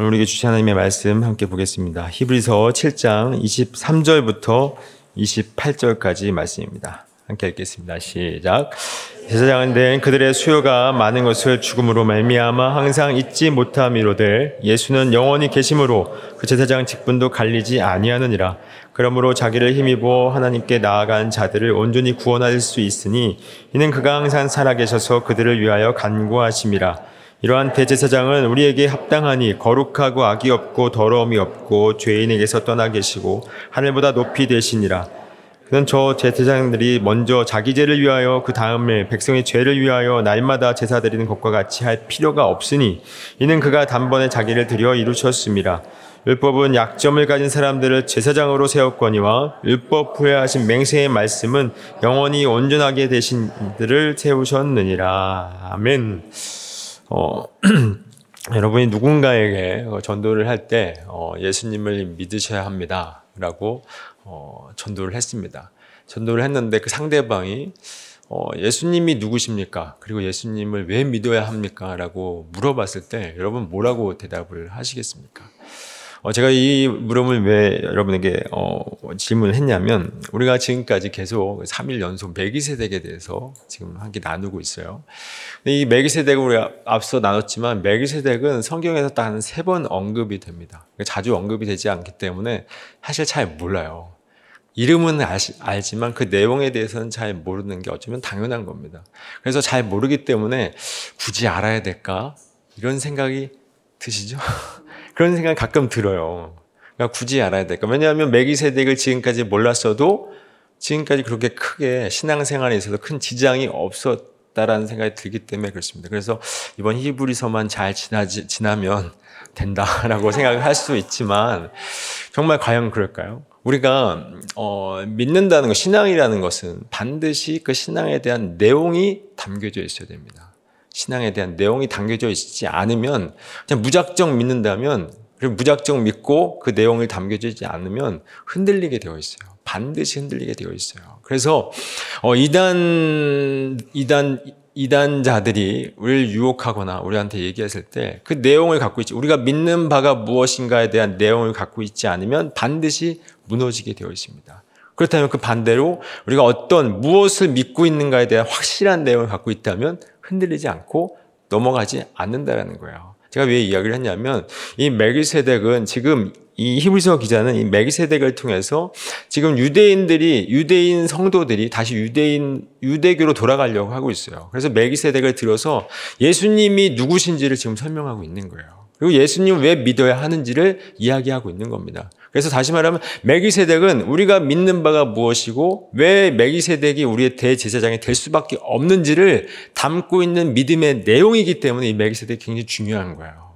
오늘 우리에게 주신 하나님의 말씀 함께 보겠습니다. 히브리서 7장 23절부터 28절까지 말씀입니다. 함께 읽겠습니다. 시작. 제사장은 된 그들의 수요가 많은 것을 죽음으로 말미암아 항상 잊지 못함이로되 예수는 영원히 계심으로 그 제사장 직분도 갈리지 아니하느니라. 그러므로 자기를 힘입어 하나님께 나아간 자들을 온전히 구원할 수 있으니 이는 그가 항상 살아계셔서 그들을 위하여 간구하심이라. 이러한 대제사장은 우리에게 합당하니 거룩하고 악이 없고 더러움이 없고 죄인에게서 떠나 계시고 하늘보다 높이 되시니라. 그는 저 제사장들이 먼저 자기 죄를 위하여 그 다음에 백성의 죄를 위하여 날마다 제사 드리는 것과 같이 할 필요가 없으니 이는 그가 단번에 자기를 드려 이루셨습니다. 율법은 약점을 가진 사람들을 제사장으로 세웠거니와 율법 후에 하신 맹세의 말씀은 영원히 온전하게 되신 이들을 세우셨느니라. 아멘. 어, 여러분이 누군가에게 전도를 할 때 어, 예수님을 믿으셔야 합니다. 라고 어, 전도를 했습니다. 전도를 했는데 그 상대방이 어, 예수님이 누구십니까? 그리고 예수님을 왜 믿어야 합니까? 라고 물어봤을 때 여러분 뭐라고 대답을 하시겠습니까? 어, 제가 이 물음을 왜 여러분에게 어, 질문을 했냐면 우리가 지금까지 계속 3일 연속 매기세덱에 대해서 지금 함께 나누고 있어요. 이 매기세덱을 우리가 앞서 나눴지만 매기세덱은 성경에서 딱 한 세 번 언급이 됩니다. 자주 언급이 되지 않기 때문에 사실 잘 몰라요. 이름은 아시, 알지만 그 내용에 대해서는 잘 모르는 게 어쩌면 당연한 겁니다. 그래서 잘 모르기 때문에 굳이 알아야 될까? 이런 생각이 드시죠? 그런 생각이 가끔 들어요. 그러니까 굳이 알아야 될까? 왜냐하면 메기세덱을 지금까지 몰랐어도 지금까지 그렇게 크게 신앙생활에 있어서 큰 지장이 없었다라는 생각이 들기 때문에 그렇습니다. 그래서 이번 히브리서만 잘 지나지, 지나면 된다라고 생각을 할 수 있지만 정말 과연 그럴까요? 우리가 어, 믿는다는 것, 신앙이라는 것은 반드시 그 신앙에 대한 내용이 담겨져 있어야 됩니다. 신앙에 대한 내용이 담겨져 있지 않으면 그냥 무작정 믿는다면 그리고 무작정 믿고 그 내용을 담겨져 있지 않으면 흔들리게 되어 있어요. 반드시 흔들리게 되어 있어요. 그래서 어 이단 이단 이단자들이 우리를 유혹하거나 우리한테 얘기했을 때 그 내용을 갖고 있지 우리가 믿는 바가 무엇인가에 대한 내용을 갖고 있지 않으면 반드시 무너지게 되어 있습니다. 그렇다면 그 반대로 우리가 어떤 무엇을 믿고 있는가에 대한 확실한 내용을 갖고 있다면 흔들리지 않고 넘어가지 않는다라는 거예요. 제가 왜 이야기를 했냐면 이 멜기세덱은 지금 이 히브리서 기자는 이 멜기세덱을 통해서 지금 유대인들이 유대인 성도들이 다시 유대인 유대교로 돌아가려고 하고 있어요. 그래서 멜기세덱을 들어서 예수님이 누구신지를 지금 설명하고 있는 거예요. 그리고 예수님 왜 믿어야 하는지를 이야기하고 있는 겁니다. 그래서 다시 말하면 메기세덱은 우리가 믿는 바가 무엇이고 왜 메기세덱이 우리의 대제사장이 될 수밖에 없는지를 담고 있는 믿음의 내용이기 때문에 이 메기세덱이 굉장히 중요한 거예요.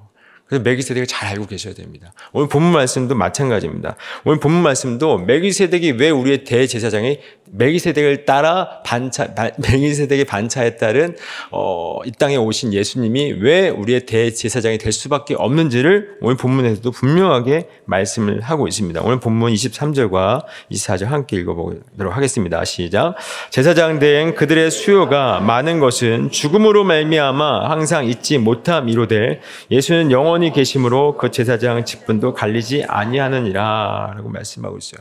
그래서 메기세덱을 잘 알고 계셔야 됩니다. 오늘 본문 말씀도 마찬가지입니다. 오늘 본문 말씀도 메기세덱이 왜 우리의 대제사장이 메기세덱을 따라 반차 메기세덱의 반차에 따른 어, 이 땅에 오신 예수님이 왜 우리의 대제사장이 될 수밖에 없는지를 오늘 본문에서도 분명하게 말씀을 하고 있습니다. 오늘 본문 23절과 24절 함께 읽어보도록 하겠습니다. 시작. 제사장 된 그들의 수요가 많은 것은 죽음으로 말미암아 항상 잊지 못함이로되 예수는 영원히 영원히 계심으로 그 제사장 직분도 갈리지 아니하느니라 라고 말씀하고 있어요.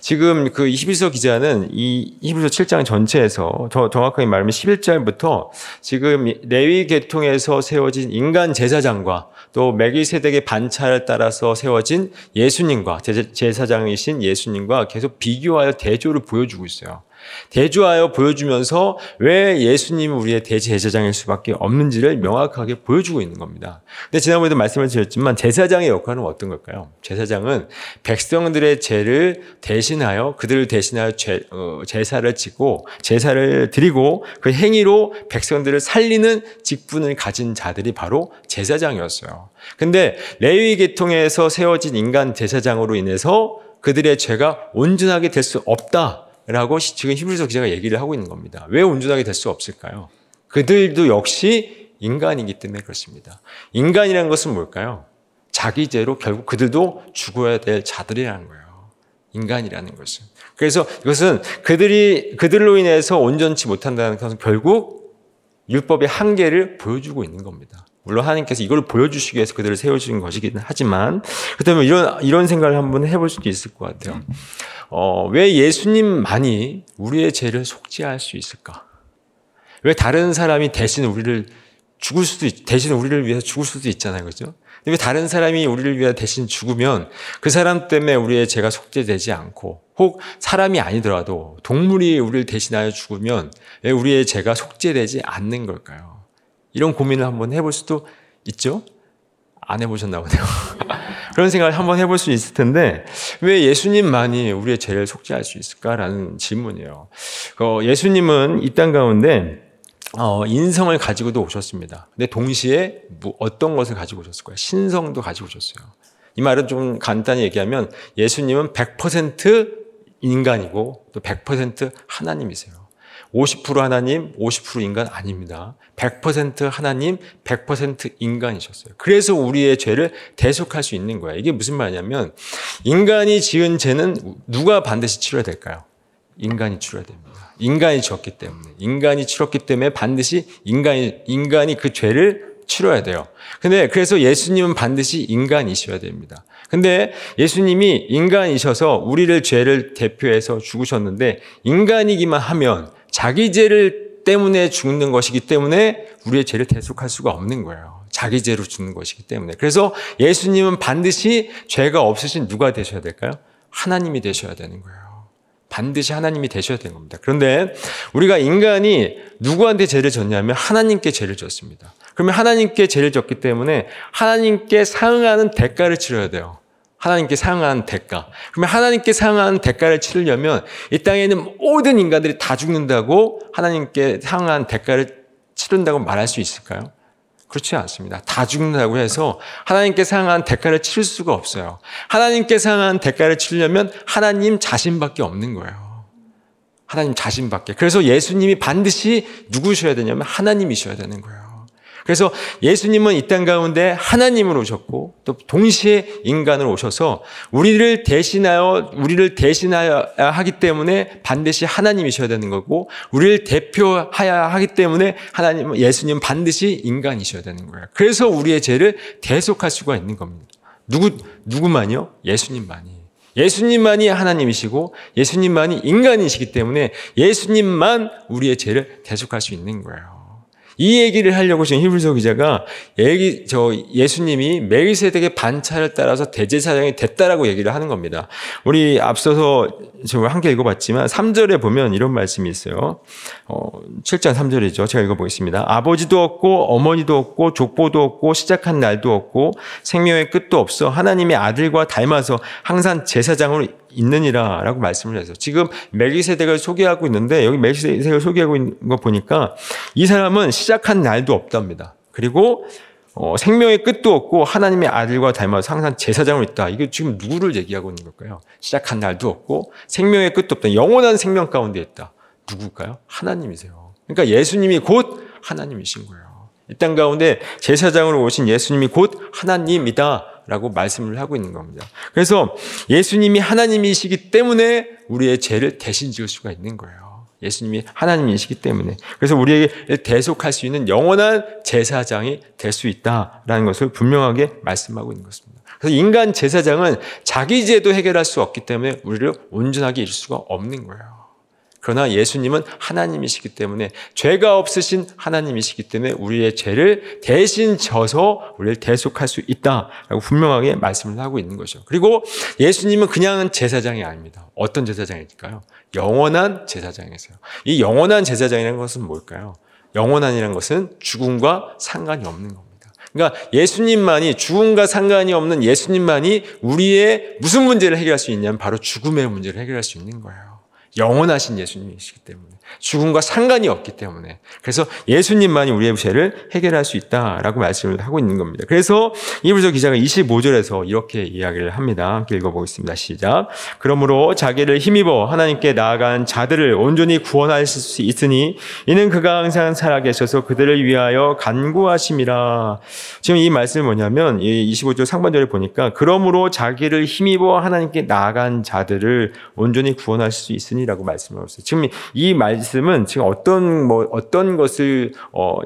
지금 그 히브리서 기자는 이 히브리서 7장 전체에서 더 정확하게 말하면 11절부터 지금 레위 계통에서 세워진 인간 제사장과 또 메기세덱의 반차를 따라서 세워진 예수님과 제사장이신 예수님과 계속 비교하여 대조를 보여주고 있어요. 대조하여 보여주면서 왜 예수님이 우리의 대제사장일 수밖에 없는지를 명확하게 보여주고 있는 겁니다. 근데 지난번에도 말씀을 드렸지만 제사장의 역할은 어떤 걸까요? 제사장은 백성들의 죄를 대신하여 그들을 대신하여 제, 어, 제사를 지고 제사를 드리고 그 행위로 백성들을 살리는 직분을 가진 자들이 바로 제사장이었어요. 근데 레위 계통에서 세워진 인간 제사장으로 인해서 그들의 죄가 온전하게 될 수 없다. 라고 지금 히브리서 기자가 얘기를 하고 있는 겁니다. 왜 온전하게 될 수 없을까요? 그들도 역시 인간이기 때문에 그렇습니다. 인간이라는 것은 뭘까요? 자기 죄로 결국 그들도 죽어야 될 자들이라는 거예요. 인간이라는 것은. 그래서 이것은 그들이, 그들로 인해서 온전치 못한다는 것은 결국 율법의 한계를 보여주고 있는 겁니다. 물론 하나님께서 이걸 보여주시기 위해서 그들을 세우신 것이긴 하지만 그렇다면 이런 이런 생각을 한번 해볼 수도 있을 것 같아요. 어, 왜 예수님만이 우리의 죄를 속죄할 수 있을까? 왜 다른 사람이 대신 우리를 죽을 수도 있, 대신 우리를 위해서 죽을 수도 있잖아요, 그죠? 왜 다른 사람이 우리를 위해 대신 죽으면 그 사람 때문에 우리의 죄가 속죄되지 않고 혹 사람이 아니더라도 동물이 우리를 대신하여 죽으면 왜 우리의 죄가 속죄되지 않는 걸까요? 이런 고민을 한번 해볼 수도 있죠? 안 해보셨나 보네요. 그런 생각을 한번 해볼 수 있을 텐데 왜 예수님만이 우리의 죄를 속죄할 수 있을까라는 질문이에요. 어, 예수님은 이 땅 가운데 어, 인성을 가지고도 오셨습니다. 근데 동시에 뭐 어떤 것을 가지고 오셨을까요? 신성도 가지고 오셨어요. 이 말은 좀 간단히 얘기하면 예수님은 100% 인간이고 또 100% 하나님이세요. 50% 하나님, 50% 인간 아닙니다. 100% 하나님, 100% 인간이셨어요. 그래서 우리의 죄를 대속할 수 있는 거예요. 이게 무슨 말이냐면 인간이 지은 죄는 누가 반드시 치러야 될까요? 인간이 치러야 됩니다. 인간이 지었기 때문에 인간이 치렀기 때문에 반드시 인간이 인간이 그 죄를 치러야 돼요. 근데 그래서 예수님은 반드시 인간이셔야 됩니다. 근데 예수님이 인간이셔서 우리를 죄를 대표해서 죽으셨는데 인간이기만 하면 자기 죄를 때문에 죽는 것이기 때문에 우리의 죄를 대속할 수가 없는 거예요. 자기 죄로 죽는 것이기 때문에. 그래서 예수님은 반드시 죄가 없으신 누가 되셔야 될까요? 하나님이 되셔야 되는 거예요. 반드시 하나님이 되셔야 되는 겁니다. 그런데 우리가 인간이 누구한테 죄를 졌냐면 하나님께 죄를 졌습니다. 그러면 하나님께 죄를 졌기 때문에 하나님께 상응하는 대가를 치러야 돼요. 하나님께 상응하는 대가. 그러면 하나님께 상응하는 대가를 치르려면 이 땅에 있는 모든 인간들이 다 죽는다고 하나님께 상응하는 대가를 치른다고 말할 수 있을까요? 그렇지 않습니다. 다 죽는다고 해서 하나님께 상한 대가를 치를 수가 없어요. 하나님께 상한 대가를 치려면 하나님 자신밖에 없는 거예요. 하나님 자신밖에. 그래서 예수님이 반드시 누구셔야 되냐면 하나님이셔야 되는 거예요. 그래서 예수님은 이 땅 가운데 하나님으로 오셨고 또 동시에 인간으로 오셔서 우리를 대신하여 우리를 대신하여 하기 때문에 반드시 하나님이셔야 되는 거고 우리를 대표하야 하기 때문에 하나님 예수님 반드시 인간이셔야 되는 거예요. 그래서 우리의 죄를 대속할 수가 있는 겁니다. 누구 누구만요? 예수님만이. 예수님만이 하나님이시고 예수님만이 인간이시기 때문에 예수님만 우리의 죄를 대속할 수 있는 거예요. 이 얘기를 하려고 지금 히브리서 기자가 얘기, 저 예수님이 메기세덱의 반차를 따라서 대제사장이 됐다라고 얘기를 하는 겁니다. 우리 앞서서 저 함께 읽어봤지만 3절에 보면 이런 말씀이 있어요. 어, 7장 3절이죠. 제가 읽어보겠습니다. 아버지도 없고 어머니도 없고 족보도 없고 시작한 날도 없고 생명의 끝도 없어 하나님의 아들과 닮아서 항상 제사장으로 있느니라라고 말씀을 해서 지금 멜기세덱을 소개하고 있는데 여기 멜기세덱을 소개하고 있는 거 보니까 이 사람은 시작한 날도 없답니다. 그리고 어, 생명의 끝도 없고 하나님의 아들과 닮아서 항상 제사장으로 있다. 이게 지금 누구를 얘기하고 있는 걸까요? 시작한 날도 없고 생명의 끝도 없다. 영원한 생명 가운데 있다. 누굴까요? 하나님이세요. 그러니까 예수님이 곧 하나님이신 거예요. 이 땅 가운데 제사장으로 오신 예수님이 곧 하나님이다. 라고 말씀을 하고 있는 겁니다. 그래서 예수님이 하나님이시기 때문에 우리의 죄를 대신 지을 수가 있는 거예요. 예수님이 하나님이시기 때문에. 그래서 우리에게 대속할 수 있는 영원한 제사장이 될 수 있다라는 것을 분명하게 말씀하고 있는 것입니다. 그래서 인간 제사장은 자기 죄도 해결할 수 없기 때문에 우리를 온전하게 이룰 수가 없는 거예요. 그러나 예수님은 하나님이시기 때문에 죄가 없으신 하나님이시기 때문에 우리의 죄를 대신 져서 우리를 대속할 수 있다라고 분명하게 말씀을 하고 있는 거죠. 그리고 예수님은 그냥 제사장이 아닙니다. 어떤 제사장일까요? 영원한 제사장이세요. 이 영원한 제사장이라는 것은 뭘까요? 영원한이라는 것은 죽음과 상관이 없는 겁니다. 그러니까 예수님만이 죽음과 상관이 없는 예수님만이 우리의 무슨 문제를 해결할 수 있냐면 바로 죽음의 문제를 해결할 수 있는 거예요. 영원하신 예수님이시기 때문에 죽음과 상관이 없기 때문에 그래서 예수님만이 우리의 죄를 해결할 수 있다라고 말씀을 하고 있는 겁니다. 그래서 이불서 기자가 25절에서 이렇게 이야기를 합니다. 함께 읽어보겠습니다. 시작. 그러므로 자기를 힘입어 하나님께 나아간 자들을 온전히 구원할 수 있으니 이는 그가 항상 살아계셔서 그들을 위하여 간구하심이라. 지금 이 말씀이 뭐냐면 이 25절 상반절에 보니까 그러므로 자기를 힘입어 하나님께 나아간 자들을 온전히 구원할 수 있으니라고 말씀을 하고 있어요. 지금 이 말. 말씀은 지금 어떤 뭐 어떤 것을 어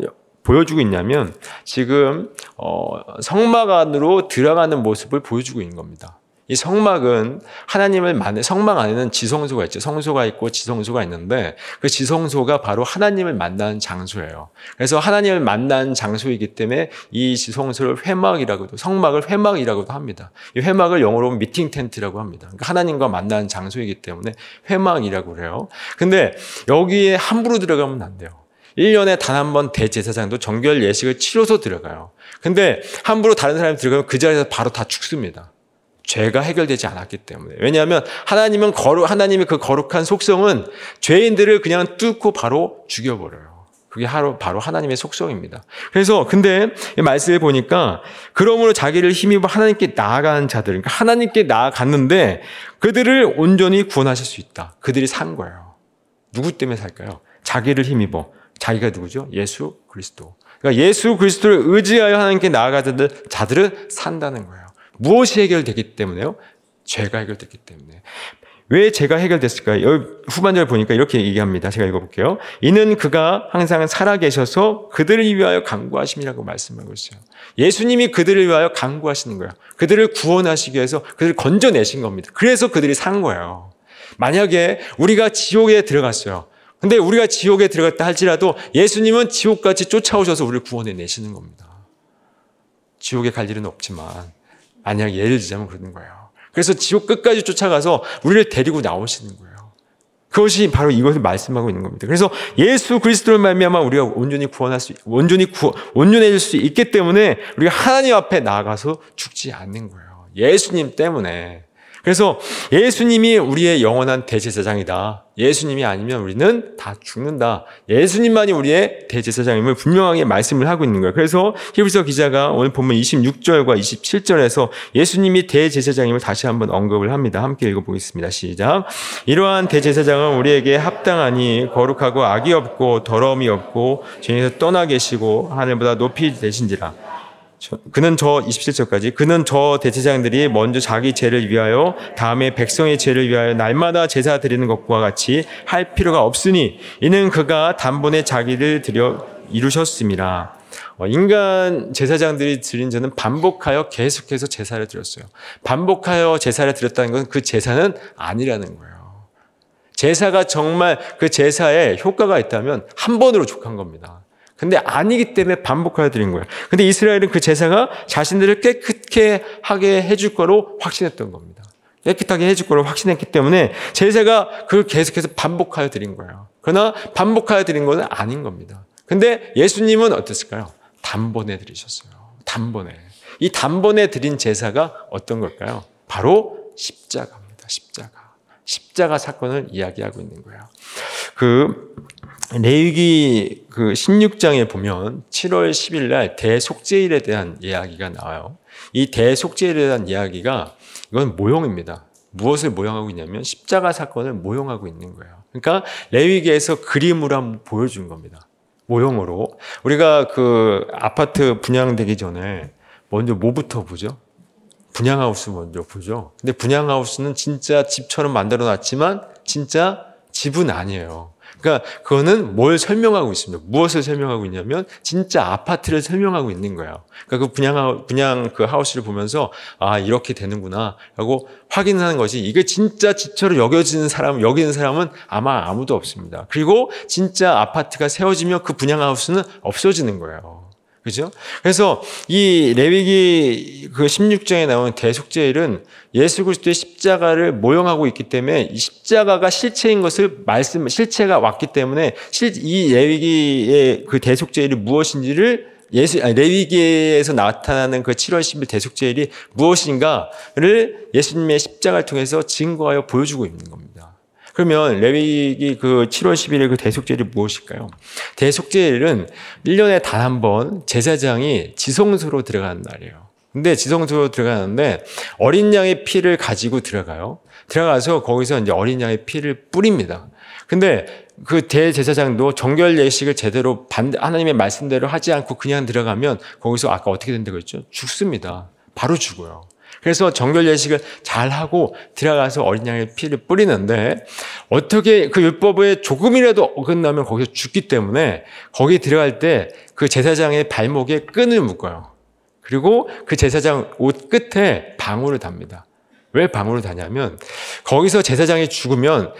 보여주고 있냐면 지금 어, 성막 안으로 들어가는 모습을 보여주고 있는 겁니다. 이 성막은 하나님을 만나 성막 안에는 지성소가 있죠. 성소가 있고 지성소가 있는데 그 지성소가 바로 하나님을 만나는 장소예요. 그래서 하나님을 만나는 장소이기 때문에 이 지성소를 회막이라고도 성막을 회막이라고도 합니다. 이 회막을 영어로 미팅 텐트라고 합니다. 그러니까 하나님과 만나는 장소이기 때문에 회막이라고 그래요. 근데 여기에 함부로 들어가면 안 돼요. 1년에 단 한 번 대제사장도 정결 예식을 치러서 들어가요. 근데 함부로 다른 사람이 들어가면 그 자리에서 바로 다 죽습니다. 죄가 해결되지 않았기 때문에. 왜냐하면 하나님은 거룩, 하나님의 그 거룩한 속성은 죄인들을 그냥 뚫고 바로 죽여버려요. 그게 바로 하나님의 속성입니다. 그래서 근데 이 말씀을 보니까 그러므로 자기를 힘입어 하나님께 나아가는 자들, 그러니까 하나님께 나아갔는데 그들을 온전히 구원하실 수 있다. 그들이 산 거예요. 누구 때문에 살까요? 자기를 힘입어. 자기가 누구죠? 예수 그리스도. 그러니까 예수 그리스도를 의지하여 하나님께 나아가는 자들은 산다는 거예요. 무엇이 해결되기 때문에요? 죄가 해결됐기 때문에. 왜 죄가 해결됐을까요? 여기 후반절 보니까 이렇게 얘기합니다. 제가 읽어볼게요. 이는 그가 항상 살아계셔서 그들을 위하여 강구하심이라고 말씀하고 있어요. 예수님이 그들을 위하여 강구하시는 거예요. 그들을 구원하시기 위해서 그들을 건져내신 겁니다. 그래서 그들이 산 거예요. 만약에 우리가 지옥에 들어갔어요. 근데 우리가 지옥에 들어갔다 할지라도 예수님은 지옥까지 쫓아오셔서 우리를 구원해 내시는 겁니다. 지옥에 갈 일은 없지만 만약 예를 들자면 그러는 거예요. 그래서 지옥 끝까지 쫓아가서 우리를 데리고 나오시는 거예요. 그것이 바로 이것을 말씀하고 있는 겁니다. 그래서 예수 그리스도를 말미암아 우리가 온전히 구원할 수, 온전히 구, 온전해질 수 있기 때문에 우리가 하나님 앞에 나아가서 죽지 않는 거예요. 예수님 때문에. 그래서 예수님이 우리의 영원한 대제사장이다. 예수님이 아니면 우리는 다 죽는다. 예수님만이 우리의 대제사장임을 분명하게 말씀을 하고 있는 거예요. 그래서 히브리서 기자가 오늘 보면 26절과 27절에서 예수님이 대제사장임을 다시 한번 언급을 합니다. 함께 읽어보겠습니다. 시작. 이러한 대제사장은 우리에게 합당하니 거룩하고 악이 없고 더러움이 없고 죄에서 떠나 계시고 하늘보다 높이 되신지라. 그는 저 27절까지 그는 저 대제사장들이 먼저 자기 죄를 위하여 다음에 백성의 죄를 위하여 날마다 제사 드리는 것과 같이 할 필요가 없으니 이는 그가 단번에 자기를 드려 이루셨습니다. 어, 인간 제사장들이 드린 저는 반복하여 계속해서 제사를 드렸어요. 반복하여 제사를 드렸다는 것은 그 제사는 아니라는 거예요. 제사가 정말 그 제사에 효과가 있다면 한 번으로 족한 겁니다. 근데 아니기 때문에 반복하여 드린 거예요. 근데 이스라엘은 그 제사가 자신들을 깨끗게 하게 해줄 거로 확신했던 겁니다. 깨끗하게 해줄 거로 확신했기 때문에 제사가 그걸 계속해서 반복하여 드린 거예요. 그러나 반복하여 드린 것은 아닌 겁니다. 근데 예수님은 어땠을까요? 단번에 드리셨어요. 단번에. 이 단번에 드린 제사가 어떤 걸까요? 바로 십자가입니다. 십자가. 십자가 사건을 이야기하고 있는 거예요. 그 레위기 그 16장에 보면 7월 10일 날 대속제일에 대한 이야기가 나와요. 이 대속제일에 대한 이야기가 이건 모형입니다. 무엇을 모형하고 있냐면 십자가 사건을 모형하고 있는 거예요. 그러니까 레위기에서 그림으로 한번 보여준 겁니다. 모형으로. 우리가 그 아파트 분양되기 전에 먼저 뭐부터 보죠? 분양하우스 먼저 보죠. 근데 분양하우스는 진짜 집처럼 만들어 놨지만 진짜 집은 아니에요. 그러니까 그거는 뭘 설명하고 있습니다. 무엇을 설명하고 있냐면 진짜 아파트를 설명하고 있는 거예요. 그러니까 그 분양 분양 그 하우스를 보면서 아 이렇게 되는구나 라고 확인하는 것이 이게 진짜 집처럼 여겨지는 사람 여기는 사람은 아마 아무도 없습니다. 그리고 진짜 아파트가 세워지면 그 분양 하우스는 없어지는 거예요. 그죠? 그래서 이 레위기 그 16장에 나오는 대속제일은 예수 그리스도의 십자가를 모형하고 있기 때문에 이 십자가가 실체인 것을 말씀 실체가 왔기 때문에 실, 이 레위기의 그 대속제일이 무엇인지를 예수 아니, 레위기에서 나타나는 그 7월 10일 대속제일이 무엇인가를 예수님의 십자가를 통해서 증거하여 보여주고 있는 겁니다. 그러면 레위기 그 7월 11일 그 대속제일이 무엇일까요? 대속제일은 1년에 단 한 번 제사장이 지성소로 들어가는 날이에요. 근데 지성소로 들어가는데 어린 양의 피를 가지고 들어가요. 들어가서 거기서 이제 어린 양의 피를 뿌립니다. 근데 그 대제사장도 정결 예식을 제대로 하나님의 말씀대로 하지 않고 그냥 들어가면 거기서 아까 어떻게 된다고 했죠? 죽습니다. 바로 죽어요. 그래서 정결 예식을 잘 하고 들어가서 어린 양의 피를 뿌리는데 어떻게 그 율법에 조금이라도 어긋나면 거기서 죽기 때문에 거기 들어갈 때 그 제사장의 발목에 끈을 묶어요. 그리고 그 제사장 옷 끝에 방울을 답니다. 왜 방울을 다냐면 거기서 제사장이 죽으면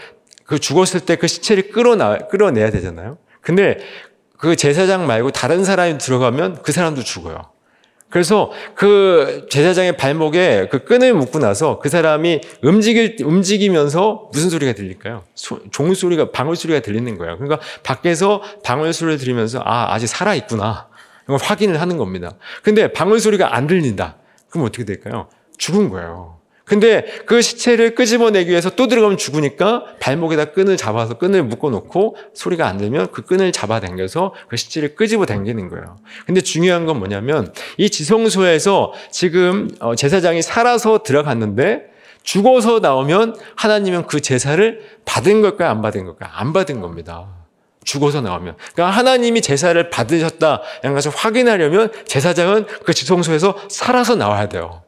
그 죽었을 때 그 시체를 끌어나, 끌어내야 되잖아요. 근데 그 제사장 말고 다른 사람이 들어가면 그 사람도 죽어요. 그래서 그 제사장의 발목에 그 끈을 묶고 나서 그 사람이 움직일, 움직이면서 무슨 소리가 들릴까요? 소, 종 소리가, 방울 소리가 들리는 거예요. 그러니까 밖에서 방울 소리를 들으면서 아, 아직 살아있구나. 이걸 확인을 하는 겁니다. 근데 방울 소리가 안 들린다. 그럼 어떻게 될까요? 죽은 거예요. 근데 그 시체를 끄집어내기 위해서 또 들어가면 죽으니까 발목에다 끈을 잡아서 끈을 묶어놓고 소리가 안 들면 그 끈을 잡아당겨서 그 시체를 끄집어 당기는 거예요. 근데 중요한 건 뭐냐면 이 지성소에서 지금 어, 제사장이 살아서 들어갔는데 죽어서 나오면 하나님은 그 제사를 받은 걸까요? 안 받은 걸까요? 안 받은 겁니다. 죽어서 나오면. 그러니까 하나님이 제사를 받으셨다. 것을 확인하려면 제사장은 그 지성소에서 살아서 나와야 돼요.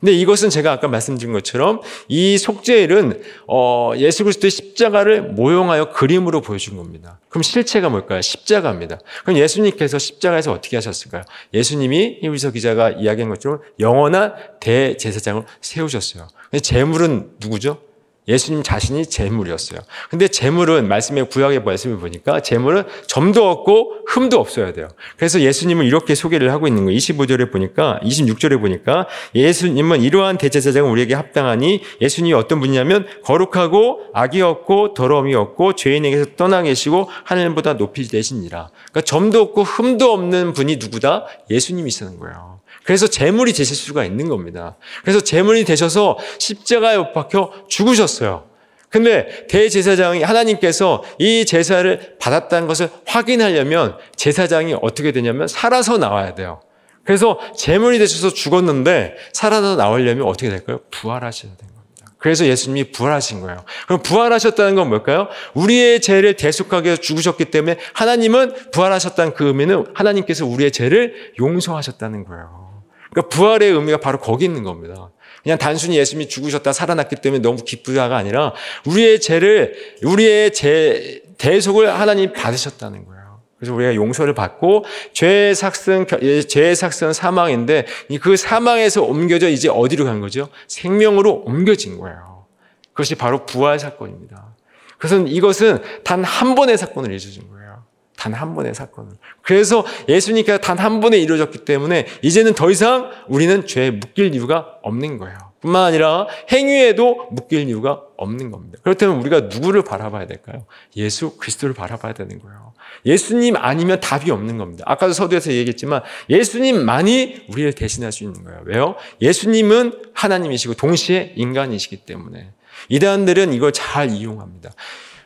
근데 이것은 제가 아까 말씀드린 것처럼 이 속죄일은 어 예수 그리스도의 십자가를 모형하여 그림으로 보여준 겁니다. 그럼 실체가 뭘까요? 십자가입니다. 그럼 예수님께서 십자가에서 어떻게 하셨을까요? 예수님이 히브리서 기자가 이야기한 것처럼 영원한 대제사장을 세우셨어요. 근데 제물은 누구죠? 예수님 자신이 재물이었어요. 근데 재물은 말씀의 구약의 말씀을 보니까 재물은 점도 없고 흠도 없어야 돼요. 그래서 예수님은 이렇게 소개를 하고 있는 거예요. 25절에 보니까 26절에 보니까 예수님은 이러한 대제사장은 우리에게 합당하니 예수님이 어떤 분이냐면 거룩하고 악이 없고 더러움이 없고 죄인에게서 떠나 계시고 하늘보다 높이 되시니라. 그러니까 점도 없고 흠도 없는 분이 누구다? 예수님이시는 거예요. 그래서 재물이 되실 수가 있는 겁니다. 그래서 재물이 되셔서 십자가에 못 박혀 죽으셨어요. 근데 대제사장이 하나님께서 이 제사를 받았다는 것을 확인하려면 제사장이 어떻게 되냐면 살아서 나와야 돼요. 그래서 재물이 되셔서 죽었는데 살아서 나오려면 어떻게 될까요? 부활하셔야 겁니다. 그래서 예수님이 부활하신 거예요. 그럼 부활하셨다는 건 뭘까요? 우리의 죄를 대속하게 죽으셨기 때문에 하나님은 부활하셨다는 그 의미는 하나님께서 우리의 죄를 용서하셨다는 거예요. 그러니까 부활의 의미가 바로 거기 있는 겁니다. 그냥 단순히 예수님이 죽으셨다 살아났기 때문에 너무 기쁘다가 아니라 우리의 죄를 우리의 죄 대속을 하나님 받으셨다는 거예요. 그래서 우리가 용서를 받고 죄의 삭슨 죄의 삭슨 사망인데 그 사망에서 옮겨져 이제 어디로 간 거죠? 생명으로 옮겨진 거예요. 그것이 바로 부활 사건입니다. 그래서 이것은 단 한 번의 사건을 잊어준 거예요. 단 한 번의 사건을. 그래서 예수님께서 단 한 번에 이루어졌기 때문에 이제는 더 이상 우리는 죄에 묶일 이유가 없는 거예요. 뿐만 아니라 행위에도 묶일 이유가 없는 겁니다. 그렇다면 우리가 누구를 바라봐야 될까요? 예수 그리스도를 바라봐야 되는 거예요. 예수님 아니면 답이 없는 겁니다. 아까도 서두에서 얘기했지만 예수님만이 우리를 대신할 수 있는 거예요. 왜요? 예수님은 하나님이시고 동시에 인간이시기 때문에 이단들은 이걸 잘 이용합니다.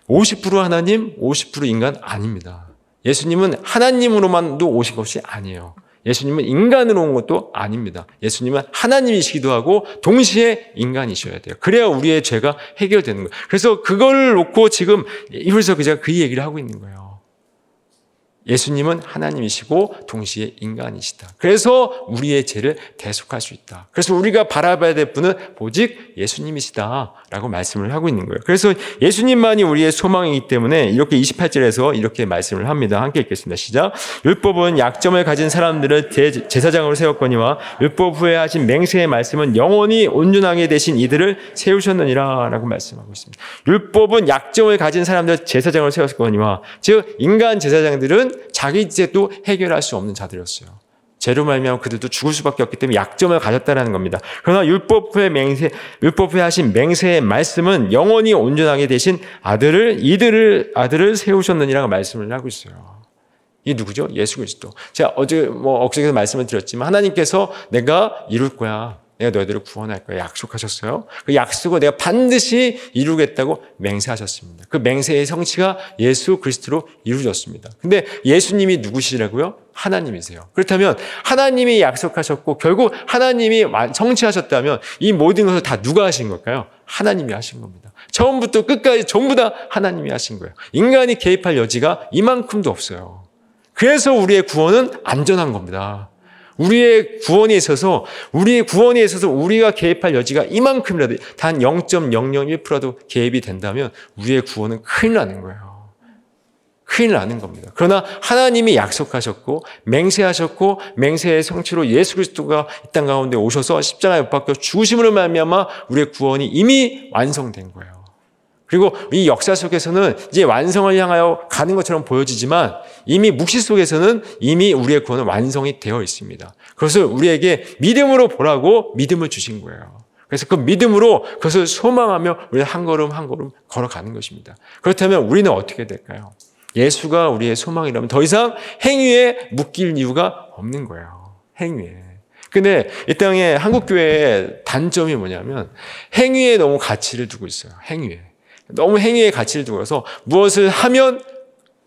50% 하나님, 50% 인간 아닙니다. 예수님은 하나님으로만도 오신 것이 아니에요. 예수님은 인간으로 온 것도 아닙니다. 예수님은 하나님이시기도 하고 동시에 인간이셔야 돼요. 그래야 우리의 죄가 해결되는 거예요. 그래서 그걸 놓고 지금 이불서 그자가 그 얘기를 하고 있는 거예요. 예수님은 하나님이시고 동시에 인간이시다. 그래서 우리의 죄를 대속할 수 있다. 그래서 우리가 바라봐야 될 분은 오직 예수님이시다라고 말씀을 하고 있는 거예요. 그래서 예수님만이 우리의 소망이기 때문에 이렇게 28절에서 이렇게 말씀을 합니다. 함께 읽겠습니다. 시작. 율법은 약점을 가진 사람들을 제사장으로 세웠거니와 율법 후에 하신 맹세의 말씀은 영원히 온전하게 되신 이들을 세우셨느니라라고 말씀하고 있습니다. 율법은 약점을 가진 사람들 제사장으로 세웠거니와 즉 인간 제사장들은 자기 죄도 해결할 수 없는 자들이었어요. 죄로 말미암아 그들도 죽을 수밖에 없기 때문에 약점을 가졌다는 겁니다. 그러나 율법 후에 맹세 율법 후에 하신 맹세의 말씀은 영원히 온전하게 되신 아들을 이들을 아들을 세우셨느니라고 말씀을 하고 있어요. 이 누구죠? 예수 그리스도. 제가 어제 뭐 억지에서 말씀을 드렸지만 하나님께서 내가 이룰 거야. 내가 너희들을 구원할 거야. 약속하셨어요. 그 약속을 내가 반드시 이루겠다고 맹세하셨습니다. 그 맹세의 성취가 예수 그리스도로 이루어졌습니다. 근데 예수님이 누구시라고요? 하나님이세요. 그렇다면 하나님이 약속하셨고 결국 하나님이 성취하셨다면 이 모든 것을 다 누가 하신 걸까요? 하나님이 하신 겁니다. 처음부터 끝까지 전부 다 하나님이 하신 거예요. 인간이 개입할 여지가 이만큼도 없어요. 그래서 우리의 구원은 안전한 겁니다. 우리의 구원에 있어서 우리의 구원에 있어서 우리가 개입할 여지가 이만큼이라도 단 0.001%도 개입이 된다면 우리의 구원은 큰일 나는 거예요. 큰일 나는 겁니다. 그러나 하나님이 약속하셨고 맹세하셨고 맹세의 성취로 예수 그리스도가 이 땅 가운데 오셔서 십자가에 못 박혀 죽으심으로 말미암아 우리의 구원이 이미 완성된 거예요. 그리고 이 역사 속에서는 이제 완성을 향하여 가는 것처럼 보여지지만 이미 묵시 속에서는 이미 우리의 구원은 완성이 되어 있습니다. 그것을 우리에게 믿음으로 보라고 믿음을 주신 거예요. 그래서 그 믿음으로 그것을 소망하며 우리 한 걸음 한 걸음 걸어가는 것입니다. 그렇다면 우리는 어떻게 될까요? 예수가 우리의 소망이라면 더 이상 행위에 묶일 이유가 없는 거예요. 행위에. 근데 이 땅에 한국교회의 단점이 뭐냐면 행위에 너무 가치를 두고 있어요. 행위에. 너무 행위에 가치를 두고서 무엇을 하면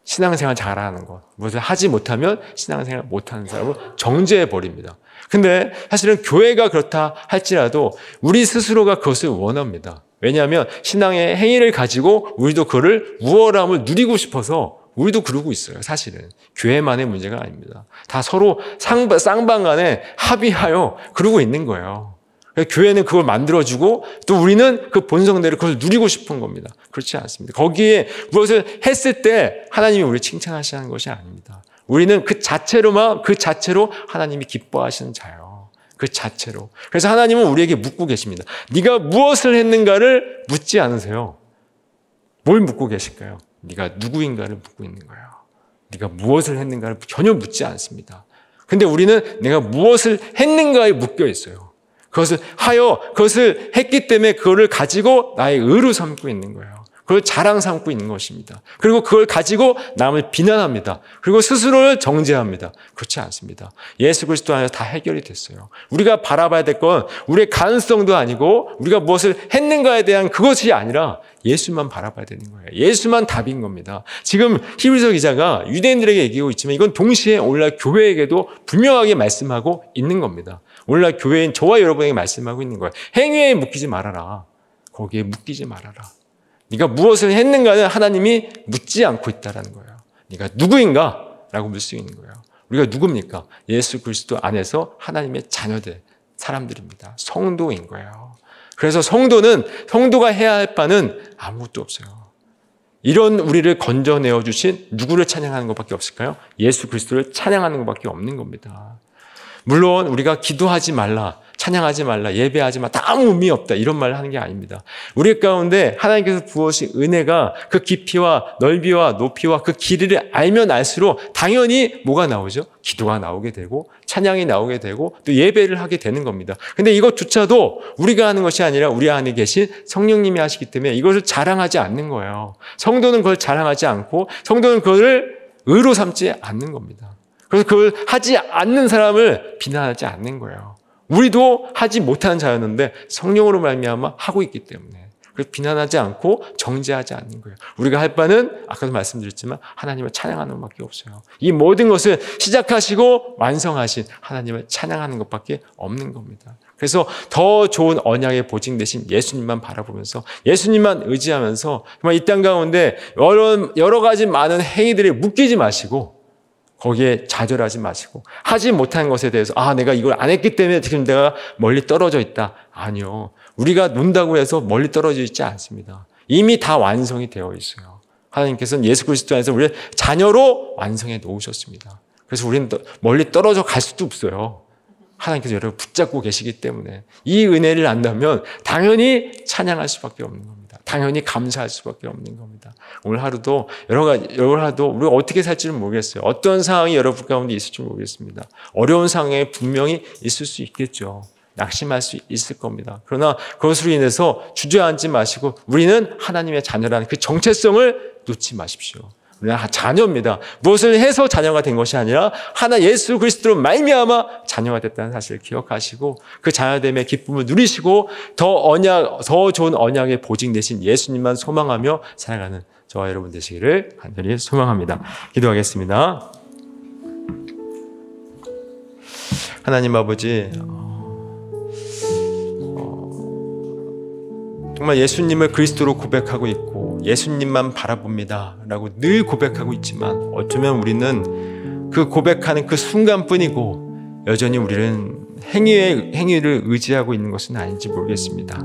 신앙생활 잘하는 것, 무엇을 하지 못하면 신앙생활 못하는 사람을 정죄해 버립니다. 근데 사실은 교회가 그렇다 할지라도 우리 스스로가 그것을 원합니다. 왜냐하면 신앙의 행위를 가지고 우리도 그를 우월함을 누리고 싶어서 우리도 그러고 있어요. 사실은 교회만의 문제가 아닙니다. 다 서로 쌍방 간에 합의하여 그러고 있는 거예요. 교회는 그걸 만들어주고 또 우리는 그 본성대로 그걸 누리고 싶은 겁니다. 그렇지 않습니다. 거기에 무엇을 했을 때 하나님이 우리 칭찬하시는 것이 아닙니다. 우리는 그 자체로만 그 자체로 하나님이 기뻐하시는 자예요. 그 자체로. 그래서 하나님은 우리에게 묻고 계십니다. 네가 무엇을 했는가를 묻지 않으세요. 뭘 묻고 계실까요? 네가 누구인가를 묻고 있는 거예요. 네가 무엇을 했는가를 전혀 묻지 않습니다. 근데 우리는 내가 무엇을 했는가에 묶여 있어요. 그것을 하여 그것을 했기 때문에 그거를 가지고 나의 의로 삼고 있는 거예요. 그걸 자랑 삼고 있는 것입니다. 그리고 그걸 가지고 남을 비난합니다. 그리고 스스로를 정죄합니다. 그렇지 않습니다. 예수 그리스도 안에서 다 해결이 됐어요. 우리가 바라봐야 될 건 우리의 가능성도 아니고 우리가 무엇을 했는가에 대한 그것이 아니라 예수만 바라봐야 되는 거예요. 예수만 답인 겁니다. 지금 히브리서 기자가 유대인들에게 얘기하고 있지만 이건 동시에 오늘날 교회에게도 분명하게 말씀하고 있는 겁니다. 오늘날 교회인 저와 여러분에게 말씀하고 있는 거예요. 행위에 묶이지 말아라. 거기에 묶이지 말아라. 네가 무엇을 했는가는 하나님이 묻지 않고 있다라는 거예요. 네가 누구인가? 라고 묻을 수 있는 거예요. 우리가 누굽니까? 예수 그리스도 안에서 하나님의 자녀들, 사람들입니다. 성도인 거예요. 그래서 성도는, 성도가 해야 할 바는 아무것도 없어요. 이런 우리를 건져내어 주신 누구를 찬양하는 것밖에 없을까요? 예수 그리스도를 찬양하는 것밖에 없는 겁니다. 물론 우리가 기도하지 말라, 찬양하지 말라, 예배하지 마, 다 아무 의미 없다. 이런 말을 하는 게 아닙니다. 우리 가운데 하나님께서 부어신 은혜가 그 깊이와 넓이와 높이와 그 길이를 알면 알수록 당연히 뭐가 나오죠? 기도가 나오게 되고 찬양이 나오게 되고 또 예배를 하게 되는 겁니다. 근데 이것조차도 우리가 하는 것이 아니라 우리 안에 계신 성령님이 하시기 때문에 이것을 자랑하지 않는 거예요. 성도는 그걸 자랑하지 않고 성도는 그걸 의로 삼지 않는 겁니다. 그래서 그걸 하지 않는 사람을 비난하지 않는 거예요. 우리도 하지 못하는 자였는데 성령으로 말미암아 하고 있기 때문에 그래서 비난하지 않고 정죄하지 않는 거예요. 우리가 할 바는 아까도 말씀드렸지만 하나님을 찬양하는 것밖에 없어요. 이 모든 것을 시작하시고 완성하신 하나님을 찬양하는 것밖에 없는 겁니다. 그래서 더 좋은 언약의 보증 대신 예수님만 바라보면서 예수님만 의지하면서 정말 이 땅 가운데 여러, 여러 가지 많은 행위들에 묶이지 마시고 거기에 좌절하지 마시고 하지 못한 것에 대해서 아 내가 이걸 안 했기 때문에 지금 내가 멀리 떨어져 있다. 아니요. 우리가 논다고 해서 멀리 떨어져 있지 않습니다. 이미 다 완성이 되어 있어요. 하나님께서는 예수 그리스도 안에서 우리를 자녀로 완성해 놓으셨습니다. 그래서 우리는 멀리 떨어져 갈 수도 없어요. 하나님께서 여러분 붙잡고 계시기 때문에 이 은혜를 안다면 당연히 찬양할 수밖에 없는 겁니다. 당연히 감사할 수밖에 없는 겁니다. 오늘 하루도 여러 가지 여러 하루도 우리가 어떻게 살지는 모르겠어요. 어떤 상황이 여러분 가운데 있을지 모르겠습니다. 어려운 상황에 분명히 있을 수 있겠죠. 낙심할 수 있을 겁니다. 그러나 그것으로 인해서 주저앉지 마시고 우리는 하나님의 자녀라는 그 정체성을 놓지 마십시오. 우리는 자녀입니다. 무엇을 해서 자녀가 된 것이 아니라 하나 예수 그리스도로 말미암아 자녀가 됐다는 사실을 기억하시고 그 자녀됨의 기쁨을 누리시고 더 언약 더 좋은 언약의 보증 대신 예수님만 소망하며 살아가는 저와 여러분 되시기를 간절히 소망합니다. 기도하겠습니다. 하나님 아버지 정말 예수님을 그리스도로 고백하고 있고 예수님만 바라봅니다. 라고 늘 고백하고 있지만 어쩌면 우리는 그 고백하는 그 순간뿐이고 여전히 우리는 행위의 행위를 의지하고 있는 것은 아닌지 모르겠습니다.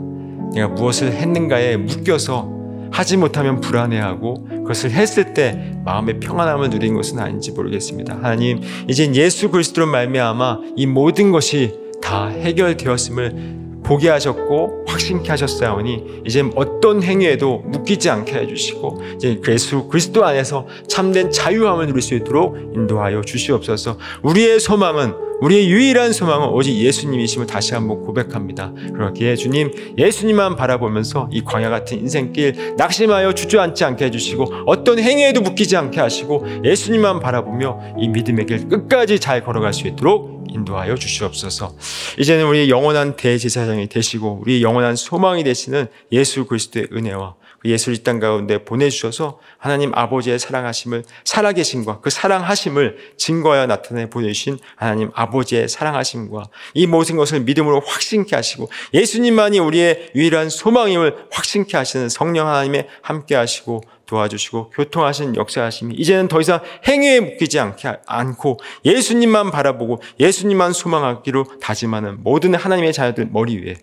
내가 무엇을 했는가에 묶여서 하지 못하면 불안해하고 그것을 했을 때 마음의 평안함을 누린 것은 아닌지 모르겠습니다. 하나님, 이제 예수 그리스도로 말미암아 이 모든 것이 다 해결되었음을 보게 하셨고 확신케 하셨사오니 이제 어떤 행위에도 묶이지 않게 해주시고 이제 예수 그리스도 안에서 참된 자유함을 누릴 수 있도록 인도하여 주시옵소서. 우리의 소망은 우리의 유일한 소망은 오직 예수님이심을 다시 한번 고백합니다. 그렇기에 주님 예수님만 바라보면서 이 광야 같은 인생길 낙심하여 주저앉지 않게 해주시고 어떤 행위에도 묶이지 않게 하시고 예수님만 바라보며 이 믿음의 길 끝까지 잘 걸어갈 수 있도록 인도하여 주시옵소서. 이제는 우리 영원한 대제사장이 되시고 우리 영원한 소망이 되시는 예수 그리스도의 은혜와 그 예수를 이 땅 가운데 보내주셔서 하나님 아버지의 사랑하심을 살아계심과 그 사랑하심을 증거하여 나타내 보내주신 하나님 아버지의 사랑하심과 이 모든 것을 믿음으로 확신케 하시고 예수님만이 우리의 유일한 소망임을 확신케 하시는 성령 하나님의 함께 하시고 도와주시고 교통하신 역사하심이 이제는 더 이상 행위에 묶이지 않게 않고 예수님만 바라보고 예수님만 소망하기로 다짐하는 모든 하나님의 자녀들 머리 위에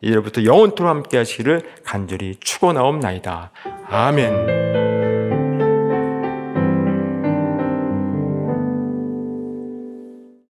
이제부터 영원토록 함께 하시기를 간절히 축원하옵나이다. 아멘.